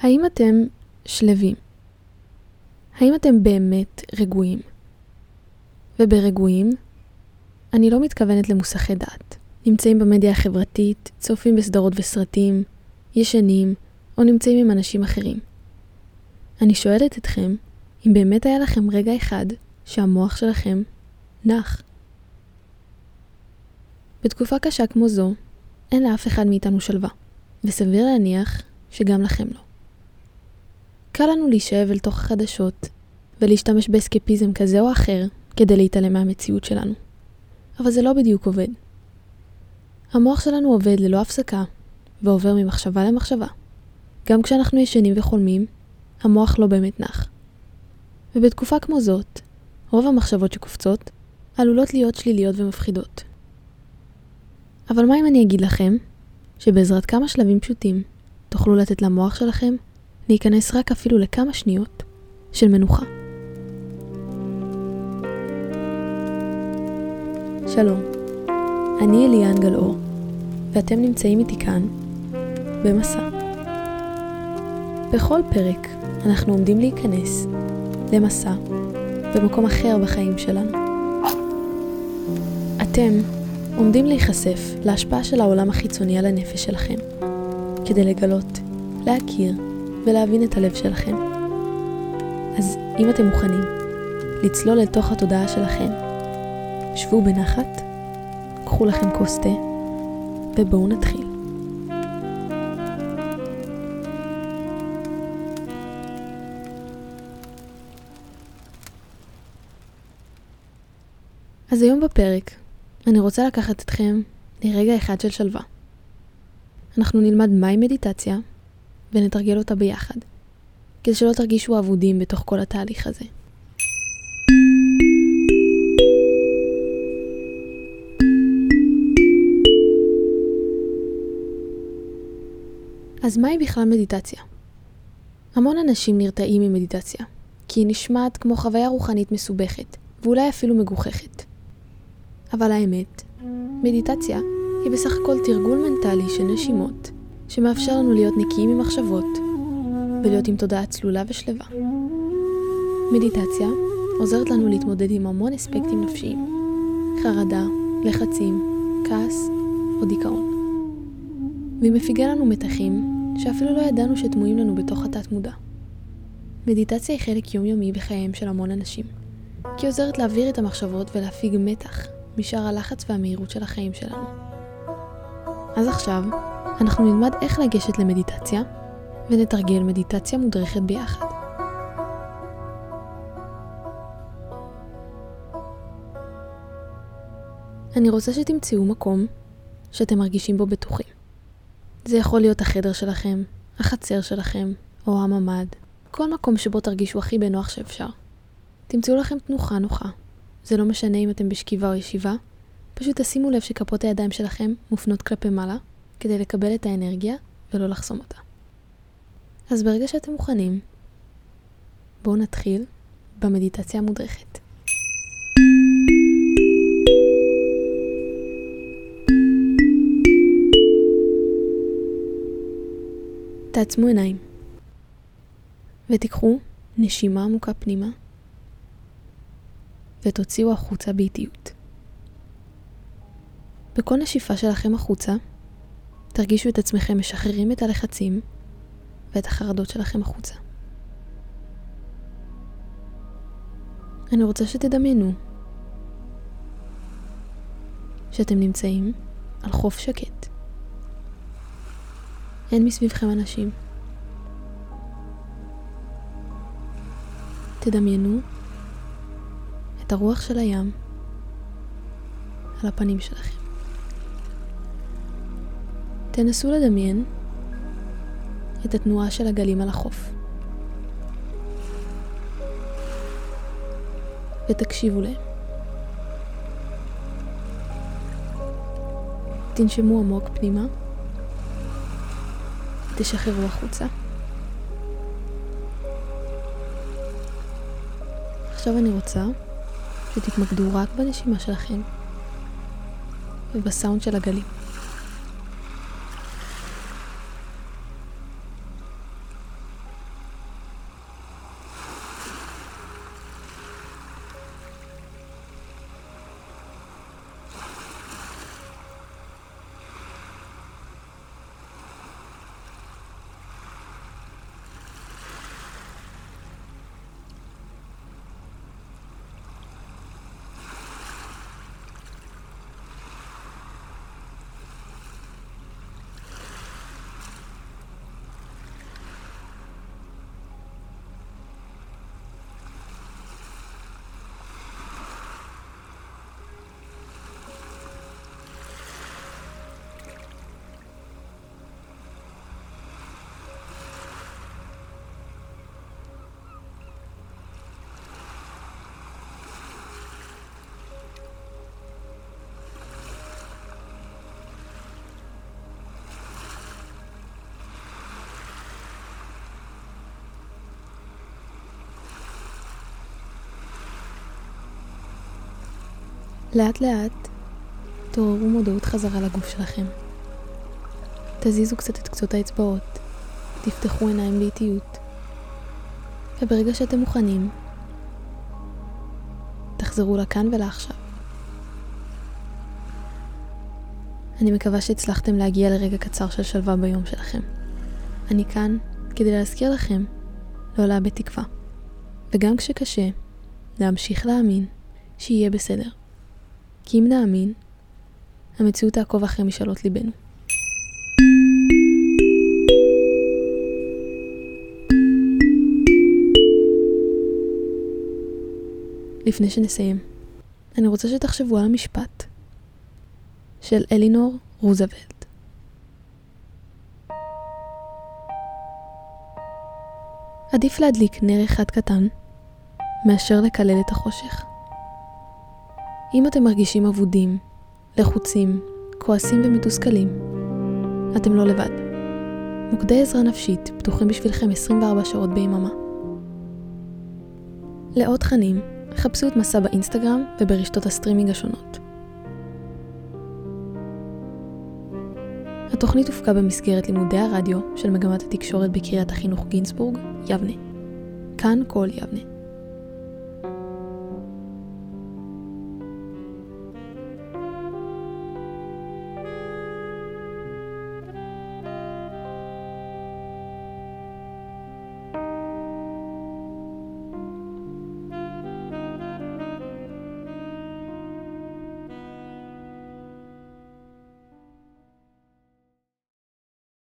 האם אתם שלווים? האם אתם באמת רגועים? וברגועים, אני לא מתכוונת למוסכי דעת. נמצאים במדיה החברתית, צופים בסדרות וסרטים, ישנים, או נמצאים עם אנשים אחרים. אני שואלת אתכם, אם באמת היה לכם רגע אחד שהמוח שלכם נח. בתקופה קשה כמו זו, אין לאף אחד מאיתנו שלווה, וסביר להניח שגם לכם לא. קל לנו להישאב אל תוך החדשות ולהשתמש באסקפיזם כזה או אחר כדי להתעלם מהמציאות שלנו. אבל זה לא בדיוק עובד. המוח שלנו עובד ללא הפסקה ועובר ממחשבה למחשבה. גם כשאנחנו ישנים וחולמים, המוח לא באמת נח. ובתקופה כמו זאת, רוב המחשבות שקופצות עלולות להיות שליליות ומפחידות. אבל מה אם אני אגיד לכם שבעזרת כמה שלבים פשוטים תוכלו לתת למוח שלכם להיכנס רק אפילו לכמה שניות של מנוחה. שלום, אני אליאן גלאור, ואתם נמצאים איתי כאן במסע. בכל פרק אנחנו עומדים להיכנס למסע במקום אחר בחיים שלנו. אתם עומדים להיחשף להשפעה של העולם החיצוני על הנפש שלכם, כדי לגלות, להכיר ולהבין את הלב שלכם. אז אם אתם מוכנים לצלול לתוך התודעה שלכם, שבו בנחת, קחו לכם כוס תה, ובואו נתחיל. אז היום בפרק אני רוצה לקחת אתכם לרגע אחד של שלווה. אנחנו נלמד מהי מדיטציה ונתרגל אותה ביחד, כדי שלא תרגישו אבודים בתוך כל התהליך הזה. אז מהי בכלל מדיטציה? המון אנשים נרתעים ממדיטציה, כי היא נשמעת כמו חוויה רוחנית מסובכת, ואולי אפילו מגוחכת. אבל האמת, מדיטציה היא בסך הכל תרגול מנטלי של נשימות, שמאפשר לנו להיות נקיים ממחשבות ולהיות עם תודעה צלולה ושלווה. מדיטציה עוזרת לנו להתמודד עם המון אספקטים נפשיים, חרדה, לחצים, כעס או דיכאון. והיא מפיגה לנו מתחים שאפילו לא ידענו שטמועים לנו בתוך התת מודע. מדיטציה היא חלק יומיומי בחייהם של המון אנשים, כי עוזרת להעביר את המחשבות ולהפיג מתח משאר הלחץ והמהירות של החיים שלנו. אז עכשיו, אנחנו נלמד איך לגשת למדיטציה, ונתרגל מדיטציה מודרכת ביחד. אני רוצה שתמצאו מקום שאתם מרגישים בו בטוחים. זה יכול להיות החדר שלכם, החצר שלכם, או הממ"ד, כל מקום שבו תרגישו הכי בנוח שאפשר. תמצאו לכם תנוחה נוחה, זה לא משנה אם אתם בשכיבה או ישיבה, פשוט תשימו לב שכפות הידיים שלכם מופנות כלפי מעלה, כדי לקבל את האנרגיה ולא לחסום אותה. אז ברגע שאתם מוכנים, בואו נתחיל במדיטציה המודרכת. תעצמו עיניים ותיקחו נשימה עמוקה פנימה ותוציאו החוצה באיטיות. בכל נשיפה שלכם החוצה, תרגישו את עצמכם משחררים את הלחצים ואת החרדות שלכם החוצה. אני רוצה שתדמיינו שאתם נמצאים על חוף שקט. אין מסביבכם אנשים. תדמיינו את הרוח של הים על הפנים שלכם. תנסו לדמיין את התנועה של הגלים על החוף. ותקשיבו להם. תנשמו עמוק פנימה, ותשחררו החוצה. עכשיו אני רוצה שתתמקדו רק בנשימה שלכם ובסאונד של הגלים. לאט לאט תעוררו מודעות חזרה לגוף שלכם. תזיזו קצת את קצות האצבעות, תפתחו עיניים באיטיות, וברגע שאתם מוכנים, תחזרו לכאן ולעכשיו. אני מקווה שהצלחתם להגיע לרגע קצר של שלווה ביום שלכם. אני כאן כדי להזכיר לכם לא לאבד תקווה. וגם כשקשה, להמשיך להאמין שיהיה בסדר. כי אם נאמין, המציאות תעקוב אחרי משאלות ליבנו. לפני שנסיים, אני רוצה שתחשבו על המשפט של אלינור רוזוולט. עדיף להדליק נר אחד קטן מאשר לקלל את החושך. אם אתם מרגישים אבודים, לחוצים, כועסים ומתוסכלים, אתם לא לבד. מוקדי עזרה נפשית פתוחים בשבילכם 24 שעות ביממה. לעוד תכנים, חפשו את מסע באינסטגרם וברשתות הסטרימינג השונות. התוכנית הופקה במסגרת לימודי הרדיו של מגמת התקשורת בקריית החינוך גינסבורג, יבנה. כאן כל יבנה.